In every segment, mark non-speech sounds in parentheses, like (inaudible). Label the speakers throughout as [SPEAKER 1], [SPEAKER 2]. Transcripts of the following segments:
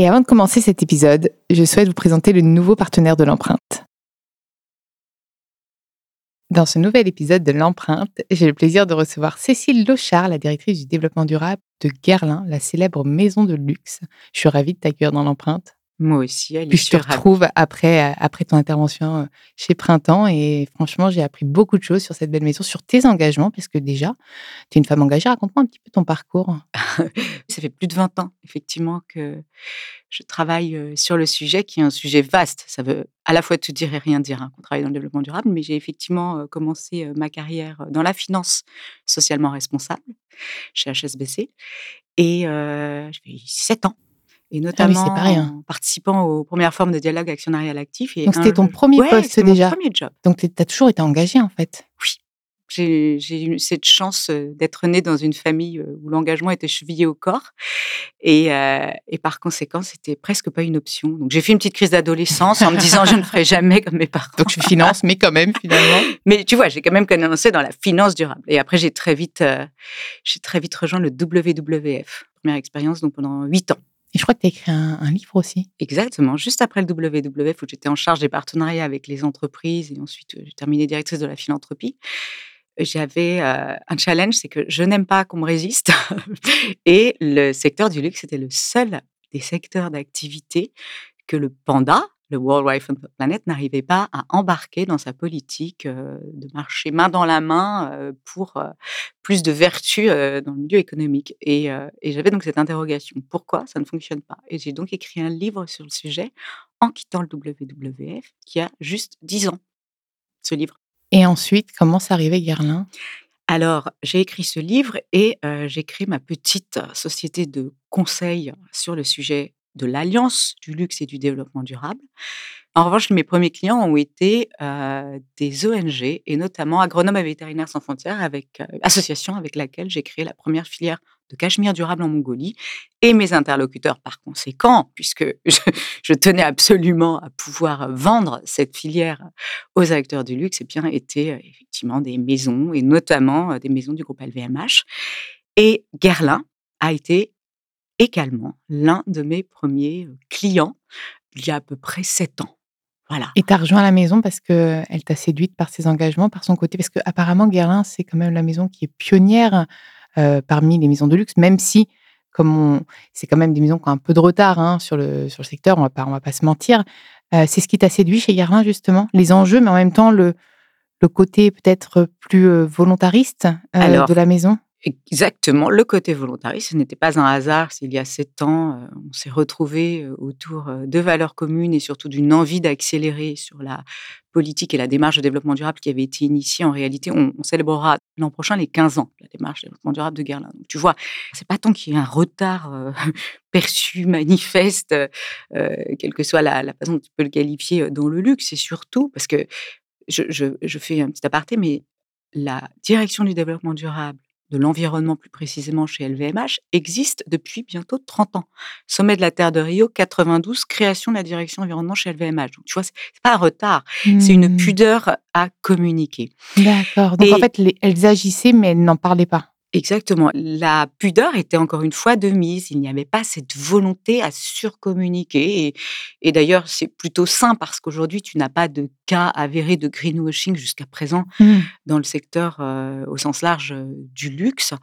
[SPEAKER 1] Et avant de commencer cet épisode, je souhaite vous présenter le nouveau partenaire de l'empreinte. Dans ce nouvel épisode de l'empreinte, j'ai le plaisir de recevoir Cécile Lochard, la directrice du développement durable de Guerlain, la célèbre maison de luxe. Je suis ravie de t'accueillir dans l'empreinte.
[SPEAKER 2] Moi aussi, Alice.
[SPEAKER 1] Puis je te retrouve après, euh, après ton intervention euh, chez Printemps et franchement, j'ai appris beaucoup de choses sur cette belle maison, sur tes engagements, parce que déjà, tu es une femme engagée. Raconte-moi un petit peu ton parcours. (laughs)
[SPEAKER 2] Ça fait plus de 20 ans, effectivement, que je travaille euh, sur le sujet, qui est un sujet vaste. Ça veut à la fois tout dire et rien dire, hein, qu'on travaille dans le développement durable, mais j'ai effectivement commencé ma carrière dans la finance socialement responsable chez HSBC. Et euh, j'ai fait 7 ans et
[SPEAKER 1] Ah
[SPEAKER 2] notamment en participant aux premières formes de dialogue actionnarial actif. Et
[SPEAKER 1] Donc c'était ton premier
[SPEAKER 2] Ouais,
[SPEAKER 1] poste
[SPEAKER 2] c'était mon
[SPEAKER 1] déjà.
[SPEAKER 2] premier job.
[SPEAKER 1] Donc tu as toujours été engagée en fait.
[SPEAKER 2] Oui. J'ai eu cette chance euh, d'être née dans une famille euh, où l'engagement était chevillé au corps. Et, euh, et par conséquent, c'était presque pas une option. Donc j'ai fait une petite crise d'adolescence en me disant je ne ferai (laughs) jamais comme mes parents.
[SPEAKER 1] Donc je finance, mais quand même finalement. (laughs)
[SPEAKER 2] Mais tu vois, j'ai quand même commencé dans la finance durable. Et après, j'ai très vite, euh, j'ai très vite rejoint le WWF. Première expérience, donc pendant huit ans.
[SPEAKER 1] Et je crois que tu as écrit un, livre aussi.
[SPEAKER 2] Exactement, juste après le WWF, où j'étais en charge des partenariats avec les entreprises et ensuite euh, j'ai terminé directrice de la philanthropie. J'avais euh, un challenge, c'est que je n'aime pas qu'on me résiste. (laughs) et le secteur du luxe était le seul des secteurs d'activité que le PANDA, le World Wide Fund Planet, n'arrivait pas à embarquer dans sa politique euh, de marcher main dans la main euh, pour euh, plus de vertu dans le milieu économique. Et, et j'avais donc cette interrogation pourquoi ça ne fonctionne pas? Et j'ai donc écrit un livre sur le sujet en quittant le WWF qui a juste 10 ans. Ce livre.
[SPEAKER 1] Et ensuite, comment ça arrivait Guerlain?
[SPEAKER 2] Alors, j'ai écrit ce livre et euh, j'ai créé ma petite société de conseil sur le sujet de l'alliance du luxe et du développement durable. En revanche, mes premiers clients ont été euh, des ONG et notamment Agronomes et Vétérinaires sans frontières, avec, euh, association avec laquelle j'ai créé la première filière de cachemire durable en Mongolie. Et mes interlocuteurs, par conséquent, puisque je, je tenais absolument à pouvoir vendre cette filière aux acteurs du luxe, eh bien, étaient euh, effectivement des maisons, et notamment des maisons du groupe LVMH. Et Guerlain a été également l'un de mes premiers clients il y a à peu près sept ans. Voilà.
[SPEAKER 1] Et tu as rejoint la maison parce qu'elle t'a séduite par ses engagements, par son côté? Parce qu'apparemment, Guerlain, c'est quand même la maison qui est pionnière euh, parmi les maisons de luxe, même si, comme c'est quand même des maisons qui ont un peu de retard hein, sur, le, sur le secteur, on va pas, on va pas se mentir. Euh, c'est ce qui t'a séduit chez Guerlain, justement Les enjeux, mais en même temps, le, le côté peut-être plus volontariste euh,
[SPEAKER 2] Alors,
[SPEAKER 1] de la maison?
[SPEAKER 2] Exactement, le côté volontariste, ce n'était pas un hasard s'il y a sept ans, euh, on s'est retrouvés euh, autour euh, de valeurs communes et surtout d'une envie d'accélérer sur la politique et la démarche de développement durable qui avait été initiée. En réalité, on, célébrera l'an prochain les 15 ans de la démarche de développement durable de Guerlain. Donc, tu vois, c'est pas tant qu'il y ait un retard (laughs) perçu, manifeste, quelle que soit la, façon dont tu peux le qualifier dans le luxe, c'est surtout parce que je fais un petit aparté, mais la direction du développement durable de l'environnement plus précisément chez LVMH, existe depuis bientôt 30 ans. Sommet de la Terre de Rio, 92, création de la direction environnement chez LVMH. Donc, tu vois, c'est pas un retard, c'est une
[SPEAKER 1] Mmh.
[SPEAKER 2] pudeur à communiquer.
[SPEAKER 1] D'accord. Donc, en fait, les- elles agissaient, mais elles n'en parlaient pas.
[SPEAKER 2] Exactement. La pudeur était encore une fois de mise. Il n'y avait pas cette volonté à surcommuniquer. Et, et d'ailleurs, c'est plutôt sain parce qu'aujourd'hui, tu n'as pas de cas avérés de greenwashing jusqu'à présent
[SPEAKER 1] Mmh.
[SPEAKER 2] dans le secteur euh, au sens large euh, du luxe.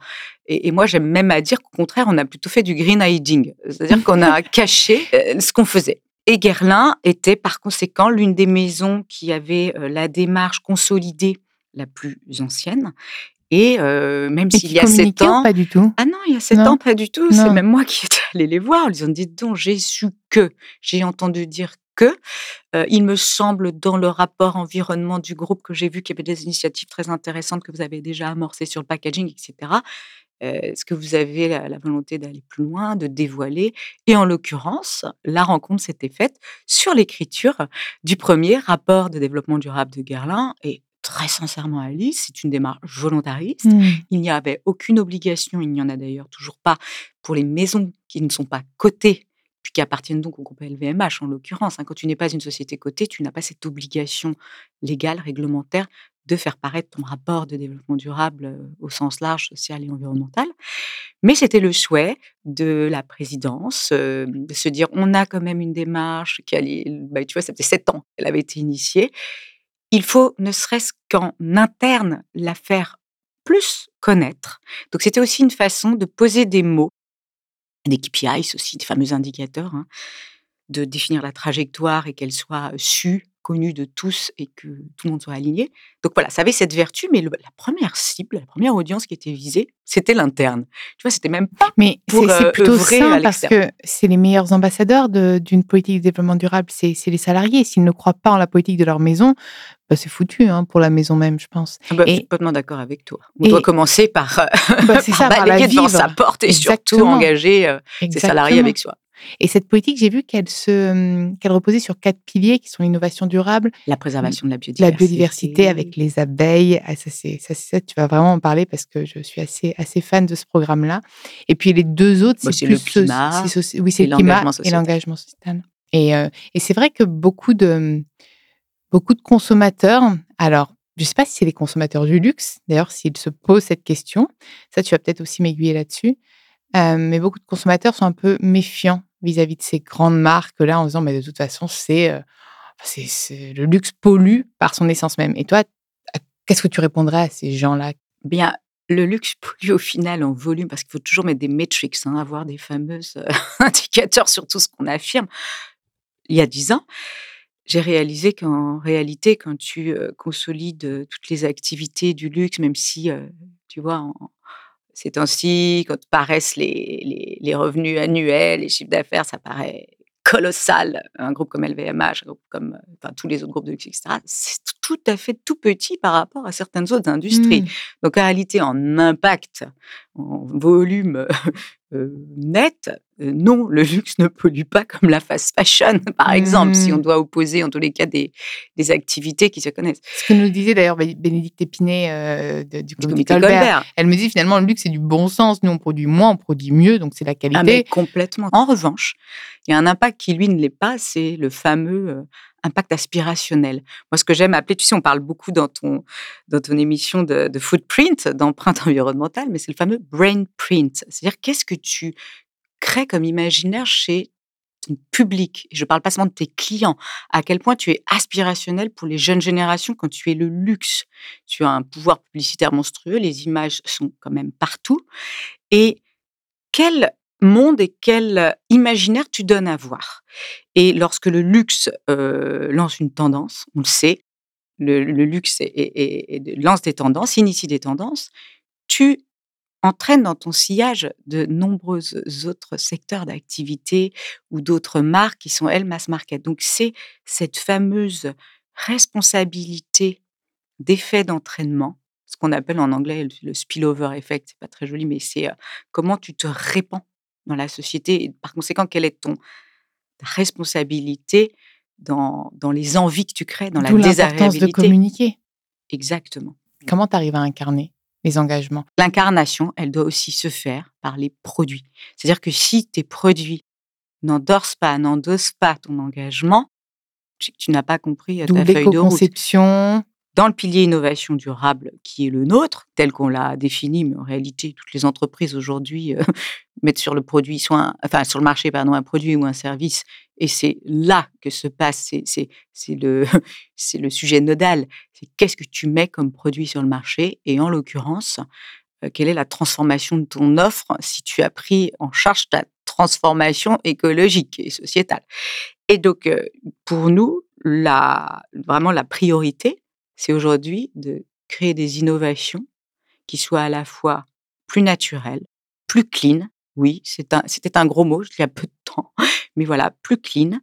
[SPEAKER 2] Et, et moi, j'aime même à dire qu'au contraire, on a plutôt fait du green hiding, c'est-à-dire qu'on a (laughs) caché euh, ce qu'on faisait. Et Guerlain était par conséquent l'une des maisons qui avait la démarche consolidée la plus ancienne. Et euh, même s'il y a sept ans,
[SPEAKER 1] pas du tout?
[SPEAKER 2] Ah non, il y a sept ans, pas du tout. C'est même moi qui étais allée les voir. Ils ont dit, donc, j'ai su que, j'ai entendu dire que. Euh, il me semble, dans le rapport environnement du groupe, que j'ai vu qu'il y avait des initiatives très intéressantes que vous avez déjà amorcées sur le packaging, etc. Euh, Est-ce que vous avez la, la volonté d'aller plus loin, de dévoiler? Et en l'occurrence, la rencontre s'était faite sur l'écriture du premier rapport de développement durable de Guerlain. Et très sincèrement, Alice, c'est une démarche volontariste.
[SPEAKER 1] Mmh.
[SPEAKER 2] Il n'y avait aucune obligation, il n'y en a d'ailleurs toujours pas, pour les maisons qui ne sont pas cotées, puis qui appartiennent donc au groupe LVMH en l'occurrence. hein. Quand tu n'es pas une société cotée, tu n'as pas cette obligation légale, réglementaire, de faire paraître ton rapport de développement durable euh, au sens large, social et environnemental. Mais c'était le souhait de la présidence euh, de se dire on a quand même une démarche qui allait, bah, tu vois, ça faisait sept ans qu'elle avait été initiée. Il faut ne serait-ce qu'en interne la faire plus connaître. Donc c'était aussi une façon de poser des mots, des KPIs aussi, des fameux indicateurs, hein, de définir la trajectoire et qu'elle soit sue, connue de tous et que tout le monde soit aligné. Donc voilà, ça avait cette vertu, mais le- la première cible, la première audience qui était visée, c'était l'interne. Tu vois, c'était même pas
[SPEAKER 1] Mais
[SPEAKER 2] Pour,
[SPEAKER 1] c'est
[SPEAKER 2] euh,
[SPEAKER 1] plutôt sain parce que c'est les meilleurs ambassadeurs de- d'une politique de développement durable, c'est c'est les salariés. S'ils ne croient pas en la politique de leur maison, bah, c'est foutu hein, pour la maison même, je pense.
[SPEAKER 2] Ah bah, je suis complètement d'accord avec toi. On
[SPEAKER 1] et-
[SPEAKER 2] doit commencer par, euh,
[SPEAKER 1] Bah, (laughs) c'est
[SPEAKER 2] par
[SPEAKER 1] ça, par la vivre.
[SPEAKER 2] sa porte et surtout engager euh, ses salariés avec soi.
[SPEAKER 1] Et cette politique, j'ai vu qu'elle se, hum, qu'elle reposait sur quatre piliers qui sont l'innovation durable,
[SPEAKER 2] La préservation de la
[SPEAKER 1] la
[SPEAKER 2] biodiversité.
[SPEAKER 1] avec les abeilles. Ah, ça, c'est ça, tu vas vraiment en parler parce que je suis assez, assez fan de ce programme-là. Et puis les deux autres,
[SPEAKER 2] Bah,
[SPEAKER 1] c'est
[SPEAKER 2] le
[SPEAKER 1] plus soci-
[SPEAKER 2] climat
[SPEAKER 1] c'est soci- oui, c'est
[SPEAKER 2] et
[SPEAKER 1] le climat
[SPEAKER 2] l'engagement
[SPEAKER 1] et l'engagement sociétal. Et, euh, et c'est vrai que beaucoup de, beaucoup de consommateurs, alors, je ne sais pas si c'est les consommateurs du luxe, d'ailleurs, s'ils se posent cette question, ça, tu vas peut-être aussi m'aiguiller là-dessus, euh, mais beaucoup de consommateurs sont un peu méfiants vis-à-vis de ces grandes marques-là en disant, mais de toute façon, c'est, euh, le luxe pollue par son essence même. Et toi, qu'est-ce que tu répondrais à ces gens-là?
[SPEAKER 2] Bien, le luxe pollue au final en volume, parce qu'il faut toujours mettre des metrics, hein, avoir des fameux euh, (laughs) indicateurs sur tout ce qu'on affirme. Il y a dix ans, j'ai réalisé qu'en réalité, quand tu euh, consolides toutes les activités du luxe, même si, tu vois, en, ces temps-ci, quand paraissent les, les, les revenus annuels, les chiffres d'affaires, ça paraît colossal. Un groupe comme LVMH, un groupe comme euh, enfin, tous les autres groupes de luxe, etc., c'est tout à fait tout petit par rapport à certaines autres industries.
[SPEAKER 1] Mmh.
[SPEAKER 2] Donc, en réalité, en impact, en volume (laughs) euh, net, euh, non, le luxe ne pollue pas comme la fast fashion, (laughs) par exemple, si on
[SPEAKER 1] Mm.
[SPEAKER 2] doit opposer en tous les cas des, des activités qui se connaissent.
[SPEAKER 1] Ce que nous disait d'ailleurs Bé- Bénédicte Épinay euh, de- du
[SPEAKER 2] Du
[SPEAKER 1] comité
[SPEAKER 2] comité
[SPEAKER 1] Colbert.
[SPEAKER 2] Colbert.
[SPEAKER 1] Elle me dit finalement, le luxe, c'est du bon sens. Nous, on produit moins, on produit mieux, donc c'est la qualité.
[SPEAKER 2] Ah, mais complètement. En revanche, il y a un impact qui, lui, ne l'est pas, c'est le fameux euh, impact aspirationnel. Moi, ce que j'aime appeler, tu sais, on parle beaucoup dans ton, dans ton émission de, de footprint, d'empreinte (laughs) environnementale, mais c'est le fameux brain print. C'est-à-dire, qu'est-ce que tu comme imaginaire chez ton public Je ne parle pas seulement de tes clients, à quel point tu es aspirationnel pour les jeunes générations quand tu es le luxe. Tu as un pouvoir publicitaire monstrueux, les images sont quand même partout. Et quel monde et quel imaginaire tu donnes à voir? Et lorsque le luxe euh, lance une tendance, on le sait, le, luxe lance des tendances, initie des tendances, tu entraînes dans ton sillage de nombreux autres secteurs d'activité ou d'autres marques qui sont, elles, mass market. Donc, c'est cette fameuse responsabilité d'effet d'entraînement, ce qu'on appelle en anglais le- spillover effect. C'est pas très joli, mais c'est euh, comment tu te répands dans la société et par conséquent, quelle est ton ta responsabilité dans, dans les envies que tu crées, dans la
[SPEAKER 1] l'importance de
[SPEAKER 2] désagréabilité.
[SPEAKER 1] communiquer.
[SPEAKER 2] Exactement.
[SPEAKER 1] Comment tu arrives à incarner les engagements
[SPEAKER 2] L'incarnation, elle doit aussi se faire par les produits. C'est-à-dire que si tes produits n'endorsent pas, n'endossent pas ton engagement, tu, n'as pas compris euh, ta feuille de route. Dans le pilier innovation durable qui est le nôtre, tel qu'on l'a défini, mais en réalité, toutes les entreprises aujourd'hui euh, mettent sur le produit, soit enfin sur le marché, pardon, un produit ou un service, et c'est là que se passe, c'est- le, (laughs) le sujet nodal. C'est qu'est-ce que tu mets comme produit sur le marché, et en l'occurrence, euh, quelle est la transformation de ton offre si tu as pris en charge ta transformation écologique et sociétale. Et donc, euh, pour nous, la, vraiment la priorité, c'est aujourd'hui de créer des innovations qui soient à la fois plus naturelles, plus clean. Oui, un- c'était un, gros mot, il y a peu de temps, (laughs) mais voilà, plus clean,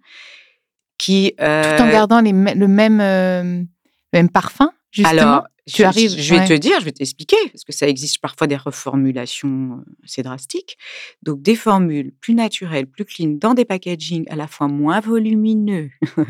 [SPEAKER 2] qui
[SPEAKER 1] Tout en
[SPEAKER 2] euh,
[SPEAKER 1] gardant les mê- le, même, euh, le même parfum, justement.
[SPEAKER 2] Alors,
[SPEAKER 1] tu
[SPEAKER 2] je,
[SPEAKER 1] arrives-
[SPEAKER 2] je vais
[SPEAKER 1] ouais.
[SPEAKER 2] te dire, je vais t'expliquer, parce que ça existe parfois des reformulations euh, assez drastiques. Donc, des formules plus naturelles, plus clean, dans des packagings à la fois moins volumineux, (laughs)
[SPEAKER 1] Tout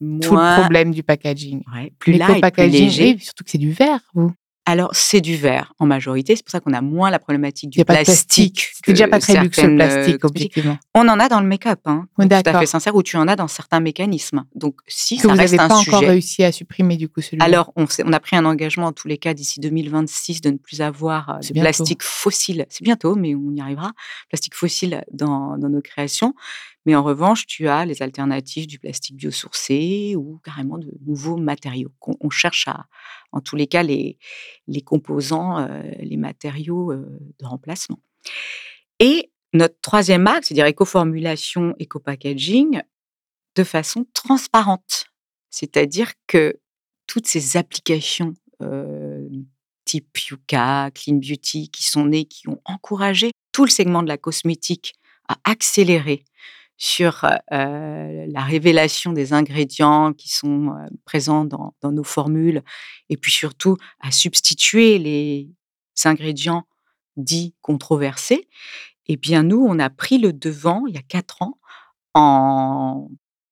[SPEAKER 1] le
[SPEAKER 2] moins,
[SPEAKER 1] problème du packaging.
[SPEAKER 2] ouais, plus light, plus
[SPEAKER 1] L'éco-packaging,
[SPEAKER 2] léger.
[SPEAKER 1] surtout que c'est du verre, vous.
[SPEAKER 2] Alors, c'est du verre en majorité. C'est pour ça qu'on a moins la problématique du plastique.
[SPEAKER 1] C'est déjà pas très luxe le
[SPEAKER 2] euh,
[SPEAKER 1] plastique, objectivement.
[SPEAKER 2] On en a dans le make-up, hein,
[SPEAKER 1] Oui,
[SPEAKER 2] tout à fait sincère, où tu en as dans certains mécanismes. Donc, si
[SPEAKER 1] Que
[SPEAKER 2] ça
[SPEAKER 1] vous
[SPEAKER 2] reste
[SPEAKER 1] n'avez
[SPEAKER 2] un
[SPEAKER 1] pas
[SPEAKER 2] sujet.
[SPEAKER 1] encore réussi à supprimer, du coup, celui-là.
[SPEAKER 2] Alors, on, a pris un engagement en tous les cas d'ici 2026 de ne plus avoir euh, de
[SPEAKER 1] bientôt.
[SPEAKER 2] plastique fossile. C'est bientôt, mais on y arrivera. Plastique fossile dans, dans nos créations. Mais en revanche, tu as les alternatives du plastique biosourcé ou carrément de nouveaux matériaux. On, cherche à, en tous les cas, les, les composants, euh, les matériaux euh, de remplacement. Et notre troisième axe, c'est-à-dire éco-formulation, éco-packaging, de façon transparente. C'est-à-dire que toutes ces applications euh, type Yuka, Clean Beauty, qui sont nées, qui ont encouragé tout le segment de la cosmétique à accélérer sur euh, la révélation des ingrédients qui sont euh, présents dans, nos formules, et puis surtout à substituer les ingrédients dits controversés, eh bien nous, on a pris le devant il y a quatre ans en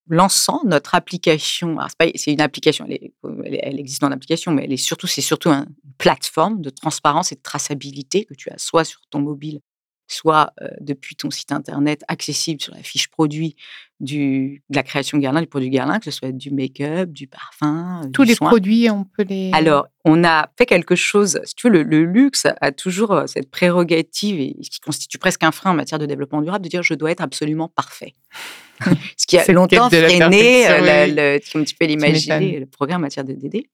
[SPEAKER 2] lançant notre application. c'est une application, elle, elle existe dans l'application, mais c'est surtout un- une plateforme de transparence et de traçabilité que tu as soit sur ton mobile, soit euh, depuis ton site internet, accessible sur la fiche produit du, de la création Guerlain, du produit Guerlain, que ce soit du make-up, du parfum,
[SPEAKER 1] Tous
[SPEAKER 2] du
[SPEAKER 1] les
[SPEAKER 2] soin.
[SPEAKER 1] produits, on peut les.
[SPEAKER 2] Alors, on a fait quelque chose, si tu veux, le, le luxe a toujours cette prérogative, et ce qui constitue presque un frein en matière de développement durable, de dire je dois être absolument parfait. (laughs) ce qui a longtemps freiné,
[SPEAKER 1] oui,
[SPEAKER 2] le- tu peux l'imaginer, le programme en matière de DD.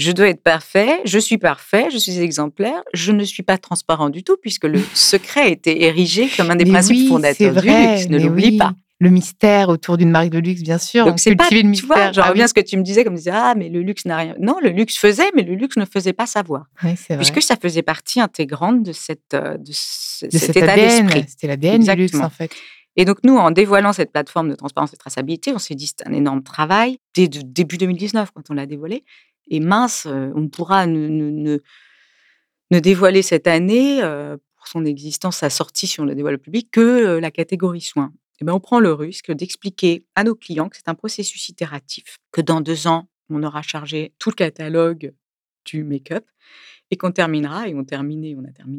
[SPEAKER 2] Je dois être parfait, je suis parfait, je suis exemplaire, je ne suis pas transparent du tout, puisque le (laughs) secret a été érigé comme un des
[SPEAKER 1] Mais
[SPEAKER 2] principes
[SPEAKER 1] oui,
[SPEAKER 2] fondateurs
[SPEAKER 1] c'est
[SPEAKER 2] du
[SPEAKER 1] vrai,
[SPEAKER 2] luxe, ne l'oublie
[SPEAKER 1] oui.
[SPEAKER 2] pas.
[SPEAKER 1] Le mystère autour d'une marque de luxe, bien sûr.
[SPEAKER 2] Donc c'est pas,
[SPEAKER 1] cultiver le
[SPEAKER 2] tu vois,
[SPEAKER 1] mystère.
[SPEAKER 2] je
[SPEAKER 1] Ah
[SPEAKER 2] reviens à ce que tu me disais, comme tu disais, ah, mais le luxe n'a rien. Non, le luxe faisait, mais le luxe ne faisait pas savoir.
[SPEAKER 1] Vrai.
[SPEAKER 2] puisque ça faisait partie intégrante de, cette, euh, de, ce-
[SPEAKER 1] de
[SPEAKER 2] cet
[SPEAKER 1] cet
[SPEAKER 2] état d'esprit.
[SPEAKER 1] c'était l'ADN du luxe en fait.
[SPEAKER 2] Et donc, nous, en dévoilant cette plateforme de transparence et de traçabilité, on s'est dit c'est un énorme travail dès de- début 2019 quand on l'a dévoilé. Et mince, euh, on pourra ne, ne, ne- dévoiler cette année, euh, pour son existence, sa sortie, si on la dévoile au public, que euh, la catégorie soins. Et ben, on prend le risque d'expliquer à nos clients que c'est un processus itératif, que dans deux ans, on aura chargé tout le catalogue du make-up et qu'on terminera, et on, a terminé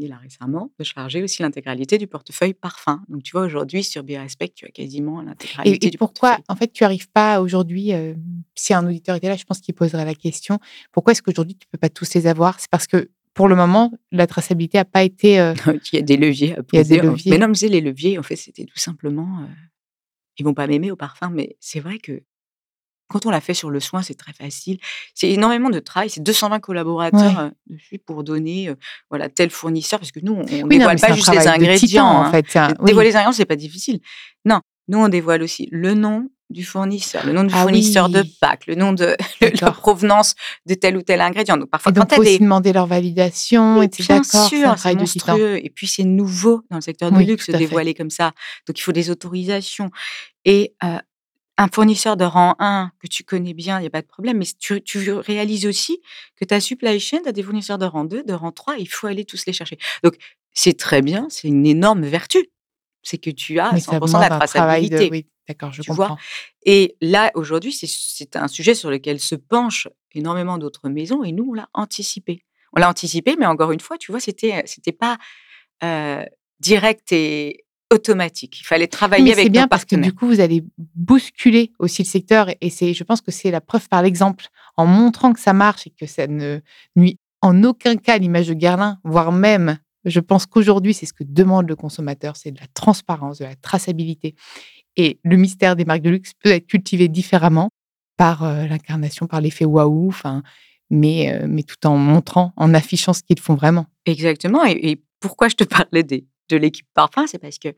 [SPEAKER 2] là récemment, de charger aussi l'intégralité du portefeuille parfum. Donc tu vois, aujourd'hui, sur Birespect, tu as quasiment
[SPEAKER 1] Et,
[SPEAKER 2] l'intégralité
[SPEAKER 1] et
[SPEAKER 2] du
[SPEAKER 1] pourquoi,
[SPEAKER 2] portefeuille.
[SPEAKER 1] en fait, tu n'arrives pas aujourd'hui, euh, si un auditeur était là, je pense qu'il poserait la question, pourquoi est-ce qu'aujourd'hui tu ne peux pas tous les avoir? C'est parce que pour le moment, la traçabilité n'a pas été. euh, (laughs)
[SPEAKER 2] Il y a des leviers à
[SPEAKER 1] Il y a des
[SPEAKER 2] poser.
[SPEAKER 1] leviers.
[SPEAKER 2] Mais non, mais les leviers, en fait, c'était tout simplement... euh, ils vont pas m'aimer au parfum, mais c'est vrai que quand on l'a fait sur le soin, c'est très facile. C'est énormément de travail. C'est 220 collaborateurs
[SPEAKER 1] Ouais.
[SPEAKER 2] euh, dessus pour donner euh, voilà, tel fournisseur, parce que nous, on ne
[SPEAKER 1] Oui,
[SPEAKER 2] dévoile pas juste les ingrédients.
[SPEAKER 1] titan,
[SPEAKER 2] hein.
[SPEAKER 1] en fait. c'est un- oui.
[SPEAKER 2] Dévoiler les ingrédients, c'est pas difficile. Non, nous on dévoile aussi le nom du fournisseur, le nom du
[SPEAKER 1] Ah
[SPEAKER 2] fournisseur de. Pâques, le nom de (laughs) la provenance de tel ou tel ingrédient. Donc parfois
[SPEAKER 1] Et
[SPEAKER 2] quand
[SPEAKER 1] donc, il faut
[SPEAKER 2] des
[SPEAKER 1] demander leur validation, et c'est
[SPEAKER 2] bien
[SPEAKER 1] d'accord, c'est un
[SPEAKER 2] sûr, c'est monstrueux. Et puis c'est nouveau dans le secteur du
[SPEAKER 1] Oui,
[SPEAKER 2] luxe de dévoiler comme ça. Donc il faut des autorisations. Et euh, un fournisseur de rang 1 que tu connais bien, il n'y a pas de problème. Mais tu, tu réalises aussi que ta supply chain, tu as des fournisseurs de rang 2, de rang 3, il faut aller tous les chercher. Donc c'est très bien, c'est une énorme vertu. C'est que tu as
[SPEAKER 1] Mais
[SPEAKER 2] 100%
[SPEAKER 1] ça
[SPEAKER 2] de
[SPEAKER 1] demande
[SPEAKER 2] la
[SPEAKER 1] de,
[SPEAKER 2] traçabilité.
[SPEAKER 1] oui, D'accord, je
[SPEAKER 2] tu vois?
[SPEAKER 1] comprends.
[SPEAKER 2] Et là, aujourd'hui, c'est un sujet sur lequel se penchent énormément d'autres maisons et nous, on l'a anticipé. On l'a anticipé, mais encore une fois, tu vois, c'était c'était pas euh, direct et automatique. Il fallait travailler
[SPEAKER 1] mais
[SPEAKER 2] avec
[SPEAKER 1] bien parce que du coup, vous allez bousculer aussi le secteur et c'est, je pense que c'est la preuve par l'exemple en montrant que ça marche et que ça ne nuit en aucun cas à l'image de Guerlain, voire même, je pense qu'aujourd'hui, c'est ce que demande le consommateur, c'est de la transparence, de la traçabilité. Et le mystère des marques de luxe peut être cultivé différemment par euh, l'incarnation, par l'effet waouh, enfin, mais, euh, mais tout en montrant, en affichant ce qu'ils font vraiment.
[SPEAKER 2] Exactement. Et, et pourquoi je te (laughs) parlais des- de l'équipe parfum, c'est parce que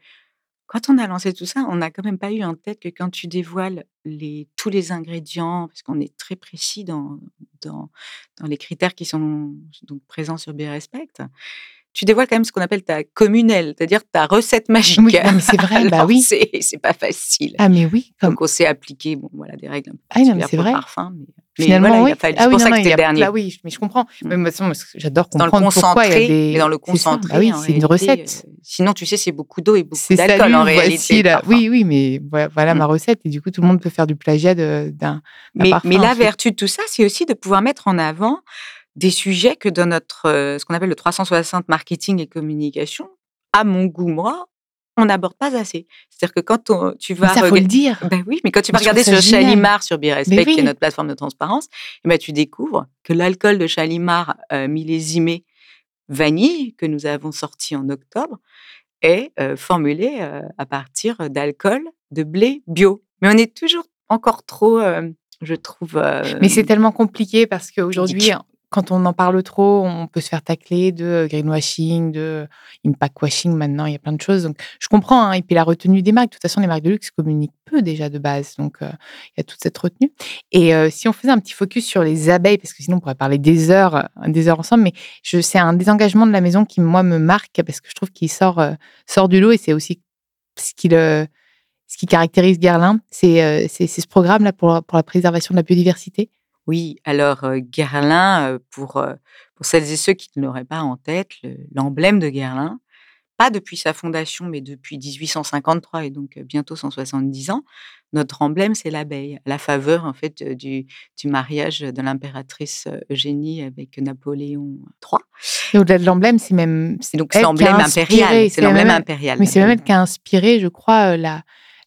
[SPEAKER 2] quand on a lancé tout ça, on n'a quand même pas eu en tête que quand tu dévoiles les, tous les ingrédients, parce qu'on est très précis dans, dans, les critères qui sont donc présents sur Birespect, tu dévoiles quand même ce qu'on appelle ta communelle, c'est-à-dire ta recette magique.
[SPEAKER 1] Oui, c'est vrai, (laughs) bah oui.
[SPEAKER 2] C'est pas facile.
[SPEAKER 1] Ah, mais oui, comme
[SPEAKER 2] Donc on s'est appliqué, bon voilà, des règles un peu
[SPEAKER 1] Ah non, mais c'est vrai.
[SPEAKER 2] parfum, mais, mais
[SPEAKER 1] Finalement,
[SPEAKER 2] voilà,
[SPEAKER 1] oui.
[SPEAKER 2] il a fallu.
[SPEAKER 1] Ah
[SPEAKER 2] c'est pour
[SPEAKER 1] non,
[SPEAKER 2] ça
[SPEAKER 1] non,
[SPEAKER 2] que le dernier.
[SPEAKER 1] Là, oui, mais je comprends.
[SPEAKER 2] Mm.
[SPEAKER 1] Mais que j'adore
[SPEAKER 2] dans le
[SPEAKER 1] comprendre pourquoi il y a
[SPEAKER 2] concentré,
[SPEAKER 1] des.
[SPEAKER 2] mais dans le concentré,
[SPEAKER 1] Bah oui,
[SPEAKER 2] en
[SPEAKER 1] c'est une recette.
[SPEAKER 2] euh, sinon, tu sais, c'est beaucoup d'eau et beaucoup d'alcool en réalité.
[SPEAKER 1] la. Oui, oui, mais voilà,
[SPEAKER 2] Mm.
[SPEAKER 1] ma recette. Et du coup, tout le monde peut faire du plagiat d'un parfum.
[SPEAKER 2] mais la vertu de tout ça, c'est aussi de pouvoir mettre en avant des sujets que dans notre, euh, ce qu'on appelle le 360 marketing et communication, à mon goût, moi, on n'aborde pas assez. C'est-à-dire que quand on- tu
[SPEAKER 1] Mais
[SPEAKER 2] vas
[SPEAKER 1] ça, faut le dire.
[SPEAKER 2] Ben oui, mais quand tu vas regarder sur
[SPEAKER 1] génial.
[SPEAKER 2] Chalimar, sur Birespect, qui est notre plateforme de transparence, eh ben, tu découvres que l'alcool de Chalimar euh, millésimé vanille, que nous avons sorti en octobre, est euh, formulé euh, à partir d'alcool de blé bio. Mais on est toujours encore trop, je trouve. euh,
[SPEAKER 1] Mais c'est tellement compliqué parce qu'aujourd'hui. Quand on en parle trop, on peut se faire tacler de greenwashing, de impact washing maintenant, il y a plein de choses. Donc, je comprends. hein. Et puis la retenue des marques, de toute façon, les marques de luxe communiquent peu déjà de base. Donc, euh, il y a toute cette retenue. Et euh, si on faisait un petit focus sur les abeilles, parce que sinon on pourrait parler des heures, euh, des heures ensemble, mais c'est un désengagement de la maison qui, moi, me marque parce que je trouve qu'il sort, euh, sort du lot et c'est aussi ce qui, caractérise Guerlain. Euh, c'est ce programme-là pour, pour la préservation de la biodiversité.
[SPEAKER 2] Oui, alors euh, Guerlain, euh, pour, euh, pour celles et ceux qui ne l'auraient pas en tête, le- l'emblème de Guerlain, pas depuis sa fondation, mais depuis 1853 et donc bientôt 170 ans, notre emblème, c'est l'abeille, à la faveur en fait du, du mariage de l'impératrice Eugénie avec Napoléon III.
[SPEAKER 1] Et au-delà de l'emblème, c'est même.
[SPEAKER 2] C'est donc c'est l'emblème impérial. C'est l'emblème impérial.
[SPEAKER 1] Mais c'est même elle qui a inspiré, je crois, la,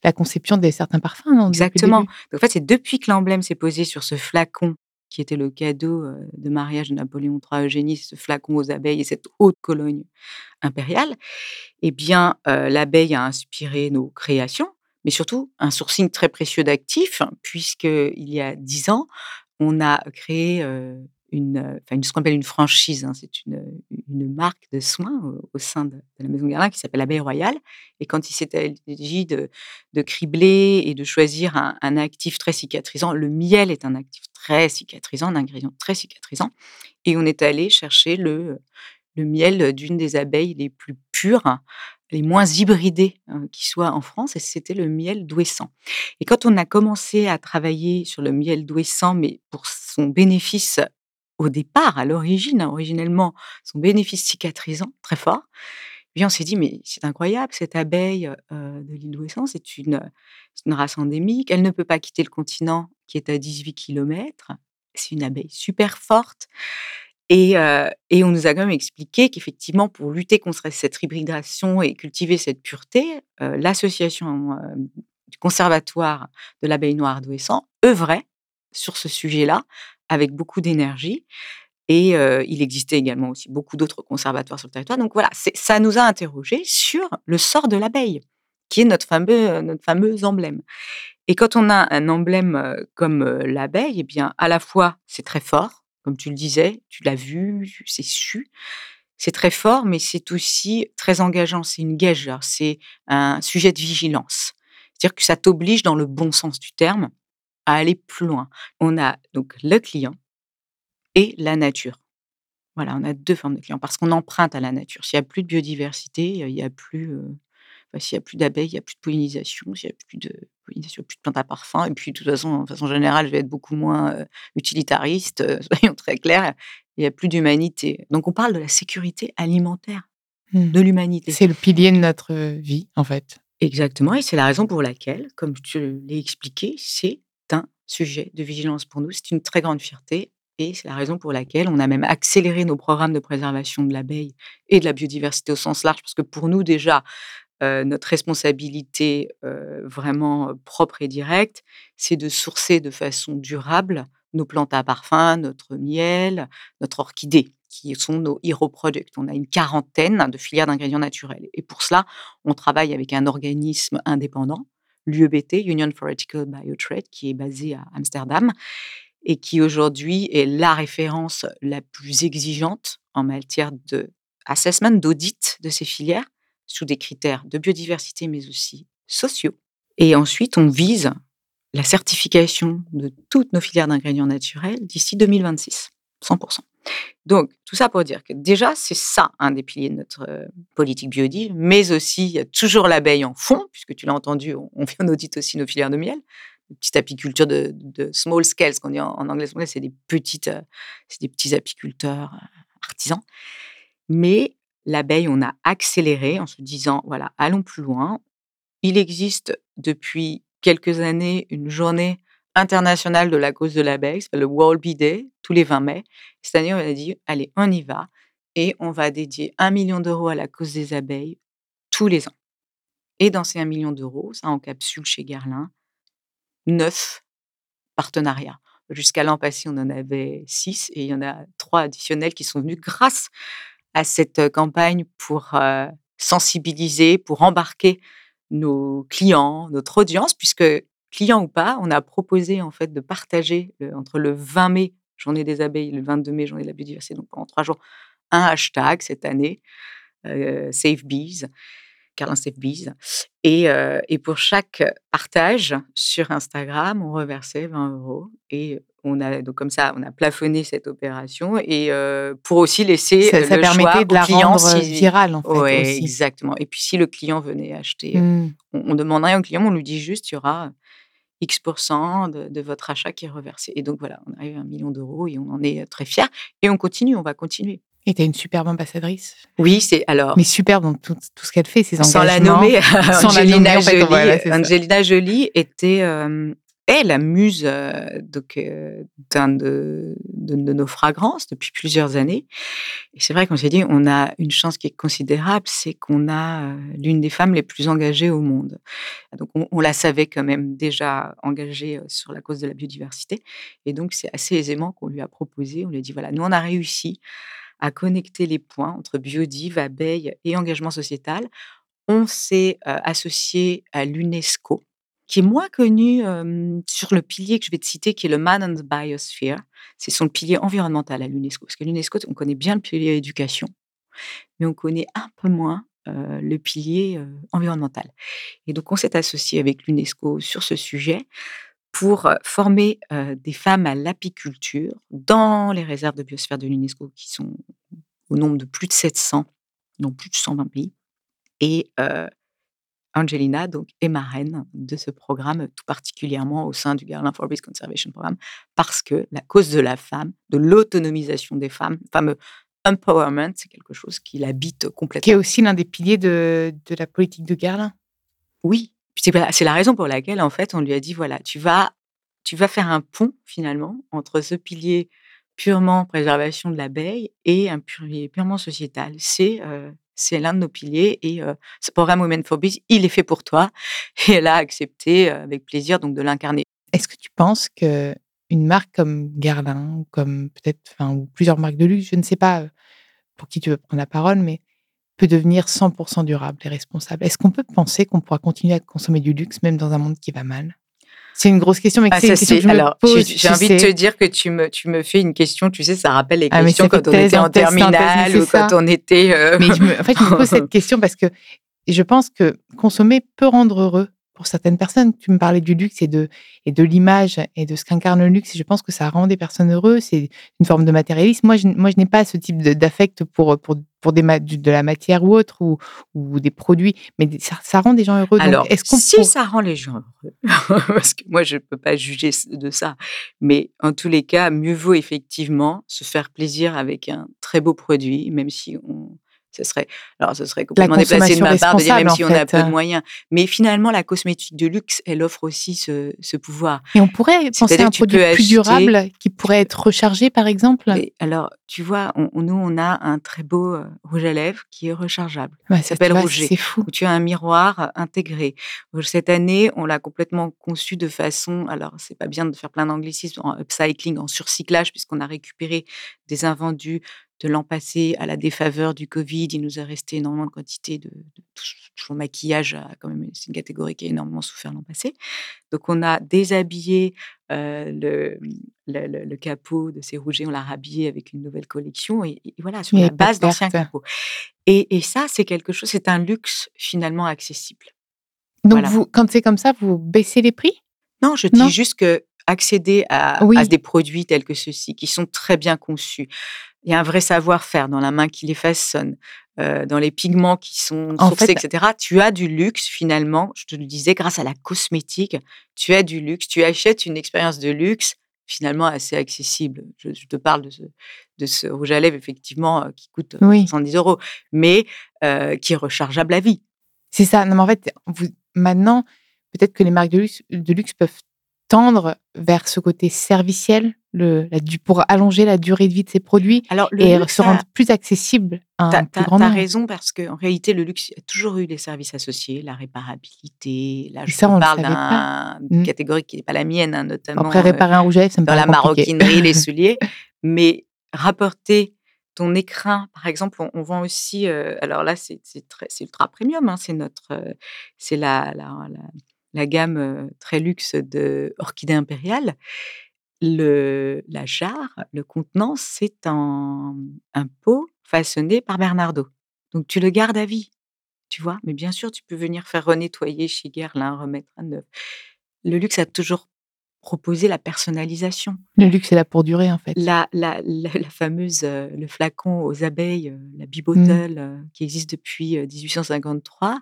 [SPEAKER 1] la conception de certains parfums, non
[SPEAKER 2] Exactement. Donc, en fait, c'est depuis que l'emblème s'est posé sur ce flacon qui était le cadeau euh, de mariage de Napoléon III à Eugénie, ce flacon aux abeilles et cette haute cologne impériale, eh bien, euh, l'abeille a inspiré nos créations, mais surtout un sourcing très précieux d'actifs, puisqu'il y a dix ans, on a créé euh, euh, une- ce qu'on appelle une franchise. hein, c'est une, une marque de soins au, sein de, la Maison Guerlain qui s'appelle l'Abeille Royale. Et quand il s'agit de, de cribler et de choisir un, un actif très cicatrisant, le miel est un actif très cicatrisant, un ingrédient très cicatrisant. Et on est allé chercher le, le miel d'une des abeilles les plus pures, les moins hybridées euh, qui soient en France, et c'était le miel d'Ouessant. Et quand on a commencé à travailler sur le miel d'Ouessant, mais pour son bénéfice au départ, à l'origine, hein, originellement, son bénéfice cicatrisant très fort, bien on s'est dit, mais c'est incroyable, cette abeille euh, de l'île d'Ouessant, c'est une, une race endémique, elle ne peut pas quitter le continent qui est à 18 km, c'est une abeille super forte. Et, euh, et on nous a quand même expliqué qu'effectivement, pour lutter contre cette hybridation et cultiver cette pureté, euh, l'association du conservatoire de l'abeille noire d'Ouessant œuvrait sur ce sujet-là avec beaucoup d'énergie. Et il existait également aussi beaucoup d'autres conservatoires sur le territoire. Donc voilà, ça nous a interrogés sur le sort de l'abeille, qui est notre fameux, emblème. Et quand on a un emblème comme l'abeille, eh bien, à la fois, c'est très fort, comme tu le disais, tu l'as vu, c'est su. C'est très fort, mais c'est aussi très engageant. C'est une gageure, c'est un sujet de vigilance. C'est-à-dire que ça t'oblige, dans le bon sens du terme, à aller plus loin. On a donc le client et la nature. Voilà, on a deux formes de clients parce qu'on emprunte à la nature. S'il n'y a plus de biodiversité, il n'y a plus, euh, enfin, s'il y a plus d'abeilles, il n'y a plus de pollinisation. S'il n'y a plus de pollinisation, plus de plantes à parfum. Et puis, de toute façon, de façon générale, je vais être beaucoup moins euh, utilitariste. euh, (laughs) soyons très clairs, il n'y a plus d'humanité. Donc, on parle de la sécurité alimentaire
[SPEAKER 1] Hmm.
[SPEAKER 2] de l'humanité.
[SPEAKER 1] C'est le pilier de notre vie, en fait.
[SPEAKER 2] Exactement, et c'est la raison pour laquelle, comme je l'ai expliqué, c'est sujet de vigilance pour nous. C'est une très grande fierté et c'est la raison pour laquelle on a même accéléré nos programmes de préservation de l'abeille et de la biodiversité au sens large, parce que pour nous déjà, euh, notre responsabilité euh, vraiment propre et directe, c'est de sourcer de façon durable nos plantes à parfum, notre miel, notre orchidée, qui sont nos hero products. On a une quarantaine de filières d'ingrédients naturels. Et pour cela, on travaille avec un organisme indépendant, l'UEBT, Union for Ethical Biotrade, qui est basé à Amsterdam et qui aujourd'hui est la référence la plus exigeante en matière de assessment, d'audit de ces filières sous des critères de biodiversité mais aussi sociaux. Et ensuite, on vise la certification de toutes nos filières d'ingrédients naturels d'ici 2026, 100%. Donc, tout ça pour dire que déjà, c'est ça un des piliers de notre euh, politique biodive, mais aussi, il y a toujours l'abeille en fond, puisque tu l'as entendu, on, fait, on audite aussi nos filières de miel, une petite apiculture de, small scale, ce qu'on dit en, anglais, c'est des petites, euh, des petits apiculteurs euh, artisans. Mais l'abeille, on a accéléré en se disant, voilà, allons plus loin. Il existe depuis quelques années une journée internationale de la cause de l'abeille, c'est le World Bee Day, tous les 20 mai. Cette année, on a dit, allez, on y va. Et on va dédier un million d'euros à la cause des abeilles tous les ans. Et dans ces un million d'euros, ça encapsule chez Guerlain neuf partenariats. Jusqu'à l'an passé, on en avait six et il y en a trois additionnels qui sont venus grâce à cette campagne pour sensibiliser, pour embarquer nos clients, notre audience, puisque client ou pas, on a proposé en fait de partager entre le 20 mai, journée des abeilles, et le 22 mai, journée de la biodiversité, donc pendant trois jours, un hashtag cette année, Save Bees, Carlin Save Bees. Et, et, pour chaque partage sur Instagram, on reversait 20 euros. Et on a donc comme ça, on a plafonné cette opération et pour aussi laisser
[SPEAKER 1] ça, ça
[SPEAKER 2] le
[SPEAKER 1] permettait
[SPEAKER 2] choix
[SPEAKER 1] de la
[SPEAKER 2] client
[SPEAKER 1] rendre
[SPEAKER 2] si-
[SPEAKER 1] virale en fait. Aussi.
[SPEAKER 2] exactement. Et puis si le client venait acheter,
[SPEAKER 1] Mm.
[SPEAKER 2] on, on demande rien au client, on lui dit juste il y aura X de, de votre achat qui est reversé. Et donc voilà, on arrive à un million d'euros et on en est très fiers. Et on continue, on va continuer.
[SPEAKER 1] Et tu une superbe ambassadrice.
[SPEAKER 2] Oui, c'est alors.
[SPEAKER 1] Mais superbe dans tout, tout ce qu'elle fait, ses
[SPEAKER 2] Sans la
[SPEAKER 1] engagements.
[SPEAKER 2] nommer, (laughs)
[SPEAKER 1] Sans la
[SPEAKER 2] Angelina
[SPEAKER 1] nommer, en fait,
[SPEAKER 2] Jolie.
[SPEAKER 1] voilà.
[SPEAKER 2] Angelina Jolie était euh, est la muse euh, euh, d'un de, nos fragrances depuis plusieurs années. Et c'est vrai qu'on s'est dit, on a une chance qui est considérable, c'est qu'on a euh, l'une des femmes les plus engagées au monde. Donc on, la savait quand même déjà engagée sur la cause de la biodiversité. Et donc c'est assez aisément qu'on lui a proposé, on lui a dit, voilà, nous on a réussi à connecter les points entre biodive, abeilles et engagement sociétal. On s'est associé à l'UNESCO, qui est moins connu sur le pilier que je vais te citer, qui est le Man and the Biosphere. C'est son pilier environnemental à l'UNESCO. Parce que l'UNESCO, on connaît bien le pilier éducation, mais on connaît un peu moins le pilier environnemental. Et donc, on s'est associé avec l'UNESCO sur ce sujet pour former des femmes à l'apiculture dans les réserves de biosphère de l'UNESCO, qui sont au nombre de plus de 700, dans plus de 120 pays. Et Angelina donc, est marraine de ce programme, tout particulièrement au sein du Garland for Conservation Programme, parce que la cause de la femme, de l'autonomisation des femmes, le fameux empowerment, c'est quelque chose qui l'habite
[SPEAKER 1] Qui est
[SPEAKER 2] complètement.
[SPEAKER 1] aussi l'un des piliers de, de la politique de Guerlain.
[SPEAKER 2] Oui, Puis c'est la- c'est la raison pour laquelle, en fait, on lui a dit, voilà, tu vas, tu vas faire un pont, finalement, entre ce pilier purement préservation de l'abeille et un pilier purement sociétal. C'est euh, c'est l'un de nos piliers et euh, ce programme Women for Bees, il est fait pour toi. Et elle a accepté euh, avec plaisir donc de l'incarner.
[SPEAKER 1] Est-ce que tu penses que une marque comme Guerlain, ou comme peut-être, ou plusieurs marques de luxe, je ne sais pas euh, pour qui tu veux prendre la parole, mais peut devenir 100% durable et responsable Est-ce qu'on peut penser qu'on pourra continuer à consommer du luxe même dans un monde qui va mal? C'est une grosse question, mais
[SPEAKER 2] Ah,
[SPEAKER 1] c'est une question que je me pose.
[SPEAKER 2] j'ai envie de te dire que tu me, tu me fais une question, tu sais, ça rappelle les
[SPEAKER 1] Ah,
[SPEAKER 2] questions quand on
[SPEAKER 1] thèse
[SPEAKER 2] était en
[SPEAKER 1] thèse, thèse,
[SPEAKER 2] terminale ou quand on était. euh,
[SPEAKER 1] Mais je me- en fait, je me pose (laughs) cette question parce que je pense que consommer peut rendre heureux pour certaines personnes. Tu me parlais du luxe et de, et de l'image et de ce qu'incarne le luxe. Et je pense que ça rend des personnes heureuses. C'est une forme de matérialisme. Moi, je, moi, je n'ai pas ce type d'affect pour, pour, pour des ma- du- de la matière ou autre ou, ou des produits. Mais ça, ça rend des gens heureux.
[SPEAKER 2] Alors,
[SPEAKER 1] est-ce qu'on
[SPEAKER 2] si
[SPEAKER 1] pour-
[SPEAKER 2] ça rend les gens heureux, (laughs) parce que moi, je ne peux pas juger de ça, mais en tous les cas, mieux vaut effectivement se faire plaisir avec un très beau produit, même si on Ce serait, alors, ce serait complètement déplacé de ma part de dire même si on a peu de
[SPEAKER 1] hein.
[SPEAKER 2] moyens. Mais finalement, la cosmétique de luxe, elle offre aussi ce, ce pouvoir.
[SPEAKER 1] Et on pourrait penser à un produit plus durable qui pourrait être rechargé, par exemple
[SPEAKER 2] Alors, tu vois, on, nous, on a un très beau euh, rouge à lèvres qui est rechargeable. Ça s'appelle Rouget.
[SPEAKER 1] C'est fou.
[SPEAKER 2] Où tu as un miroir euh, intégré. Cette année, on l'a complètement conçu de façon. Alors, c'est pas bien de faire plein d'anglicismes en upcycling, en surcyclage, puisqu'on a récupéré des invendus de l'an passé à la défaveur du Covid. Il nous a resté énormément de quantité de, de tout, le maquillage. Quand même, c'est une catégorie qui a énormément souffert l'an passé. Donc, on a déshabillé euh, le, le, le, capot de ces rougets, on l'a rhabillé avec une nouvelle collection. Et, voilà, sur la base d'anciens capots. Et, et ça, c'est quelque chose, c'est un luxe finalement accessible.
[SPEAKER 1] Donc, vous, quand c'est comme ça, vous baissez les prix?
[SPEAKER 2] Non, je dis juste que accéder à, à, des produits tels que ceux-ci, qui sont très bien conçus. Il y a un vrai savoir-faire dans la main qui les façonne, euh, dans les pigments qui sont sourcés, etc. Tu as du luxe finalement, je te le disais, grâce à la cosmétique, tu as du luxe, tu achètes une expérience de luxe finalement assez accessible. Je, te parle de ce, de ce, rouge à lèvres, effectivement, euh, qui coûte euh, oui. 70 euros, mais euh, qui est rechargeable à vie.
[SPEAKER 1] C'est ça. Non, mais en fait, vous, maintenant, peut-être que les marques de luxe, de luxe peuvent tendre vers ce côté serviciel? Le, la, pour allonger la durée de vie de ces produits
[SPEAKER 2] Alors,
[SPEAKER 1] et se rendre plus accessible à un plus grand
[SPEAKER 2] nombre.
[SPEAKER 1] Tu
[SPEAKER 2] as raison parce qu'en réalité, le luxe a toujours eu des services associés, la réparabilité. Là, je
[SPEAKER 1] ça,
[SPEAKER 2] parle d'une mmh. catégorie qui n'est pas la mienne, hein, notamment.
[SPEAKER 1] Après, réparer un rouge à lèvres, ça me
[SPEAKER 2] Dans la
[SPEAKER 1] compliqué.
[SPEAKER 2] maroquinerie, les (laughs) souliers. Mais rapporter ton écrin, par exemple, on, on vend aussi. Euh, alors là, c'est ultra premium. Hein, c'est notre, euh, c'est la, la, la, la, gamme euh, très luxe de Orchidée impériale le, la jarre, le contenant, c'est un, un pot façonné par Bernardo. Donc tu le gardes à vie, tu vois? Mais bien sûr, tu peux venir faire renettoyer chez Guerlain, remettre à neuf. Le luxe a toujours proposé la personnalisation.
[SPEAKER 1] Le luxe est là pour durer, en fait.
[SPEAKER 2] La, la, la, la fameuse, euh, le flacon aux abeilles, euh, la mmh. euh, qui existe depuis 1853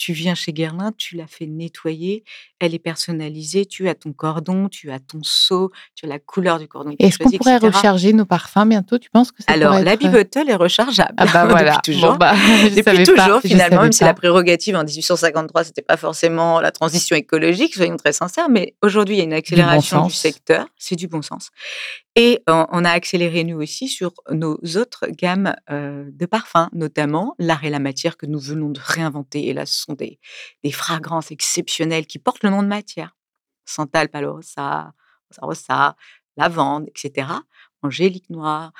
[SPEAKER 2] tu viens chez Guerlain, tu l'as fait nettoyer, elle est personnalisée, tu as ton cordon, tu as ton seau, tu as la couleur du cordon.
[SPEAKER 1] Est-ce qu'on pourrait etc. recharger nos parfums bientôt Tu penses que ça
[SPEAKER 2] Alors, la
[SPEAKER 1] être...
[SPEAKER 2] bibottle est rechargeable.
[SPEAKER 1] Ah bah (laughs) voilà.
[SPEAKER 2] depuis toujours.
[SPEAKER 1] Bon bah, (laughs)
[SPEAKER 2] depuis toujours,
[SPEAKER 1] pas,
[SPEAKER 2] finalement, même si la prérogative en 1853, c'était pas forcément la transition écologique, soyons très sincères, mais aujourd'hui, il y a une accélération du, bon du secteur. C'est du bon sens. Et on a accéléré nous aussi sur nos autres gammes euh, de parfums, notamment l'art et la matière que nous venons de réinventer. Et là, ce sont des, fragrances exceptionnelles qui portent le nom de matière. Santal, Palorosa, Rosa, lavande, etc. Angélique noire,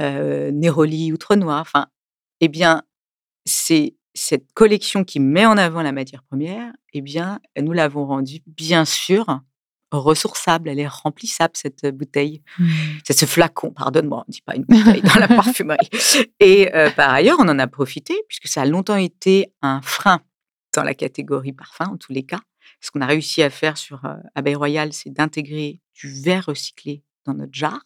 [SPEAKER 2] euh, Néroli, outre noir. Enfin, eh bien, c'est cette collection qui met en avant la matière première. Eh bien, nous l'avons rendue, bien sûr, ressourçable, elle est remplissable cette bouteille, mmh. c'est ce flacon, pardonne-moi, on ne dit pas une bouteille dans la (laughs) parfumerie. Et euh, par ailleurs, on en a profité puisque ça a longtemps été un frein dans la catégorie parfum, en tous les cas. Ce qu'on a réussi à faire sur euh, Abeille Royale, c'est d'intégrer du verre recyclé dans notre jarre.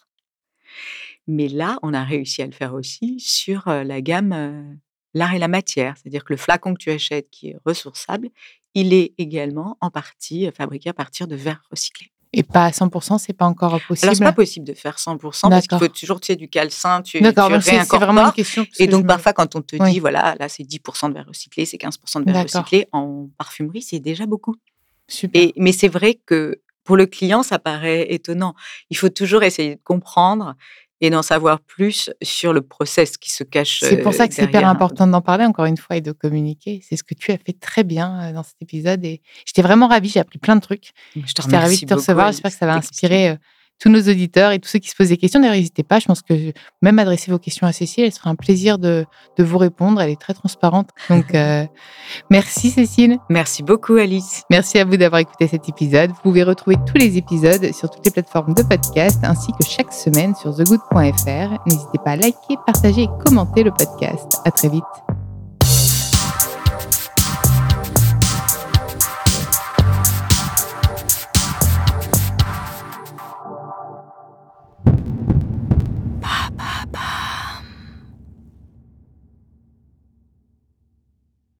[SPEAKER 2] Mais là, on a réussi à le faire aussi sur euh, la gamme euh, l'art et la matière, c'est-à-dire que le flacon que tu achètes qui est ressourçable, il est également en partie fabriqué à partir de verre recyclé.
[SPEAKER 1] Et pas à 100%, c'est pas encore possible.
[SPEAKER 2] Alors, c'est pas possible de faire 100% parce qu'il faut toujours, tu sais, du calcin, tu, tu
[SPEAKER 1] c'est vraiment une question.
[SPEAKER 2] Et donc, parfois, quand on te oui. dit, voilà, là, c'est 10% de verre recyclé, c'est 15% de verre recyclé, en parfumerie, c'est déjà beaucoup.
[SPEAKER 1] Super.
[SPEAKER 2] Et, mais c'est vrai que pour le client, ça paraît étonnant. Il faut toujours essayer de comprendre et d'en savoir plus sur le process qui se cache.
[SPEAKER 1] C'est pour ça que c'est hyper important d'en parler encore une fois et de communiquer. C'est ce que tu as fait très bien dans cet épisode et j'étais vraiment ravie. J'ai appris plein de trucs.
[SPEAKER 2] J'étais
[SPEAKER 1] ravie de te recevoir. J'espère que ça va inspirer euh, tous nos auditeurs et tous ceux qui se posent des questions. D'ailleurs, n'hésitez pas. Je pense que même adresser vos questions à Cécile, elle sera un plaisir de, de vous répondre. Elle est très transparente. Donc, (laughs) euh, merci Cécile.
[SPEAKER 2] Merci beaucoup Alice.
[SPEAKER 1] Merci à vous d'avoir écouté cet épisode. Vous pouvez retrouver tous les épisodes sur toutes les plateformes de podcast ainsi que chaque semaine sur thegood.fr. N'hésitez pas à liker, partager et commenter le podcast. À très vite.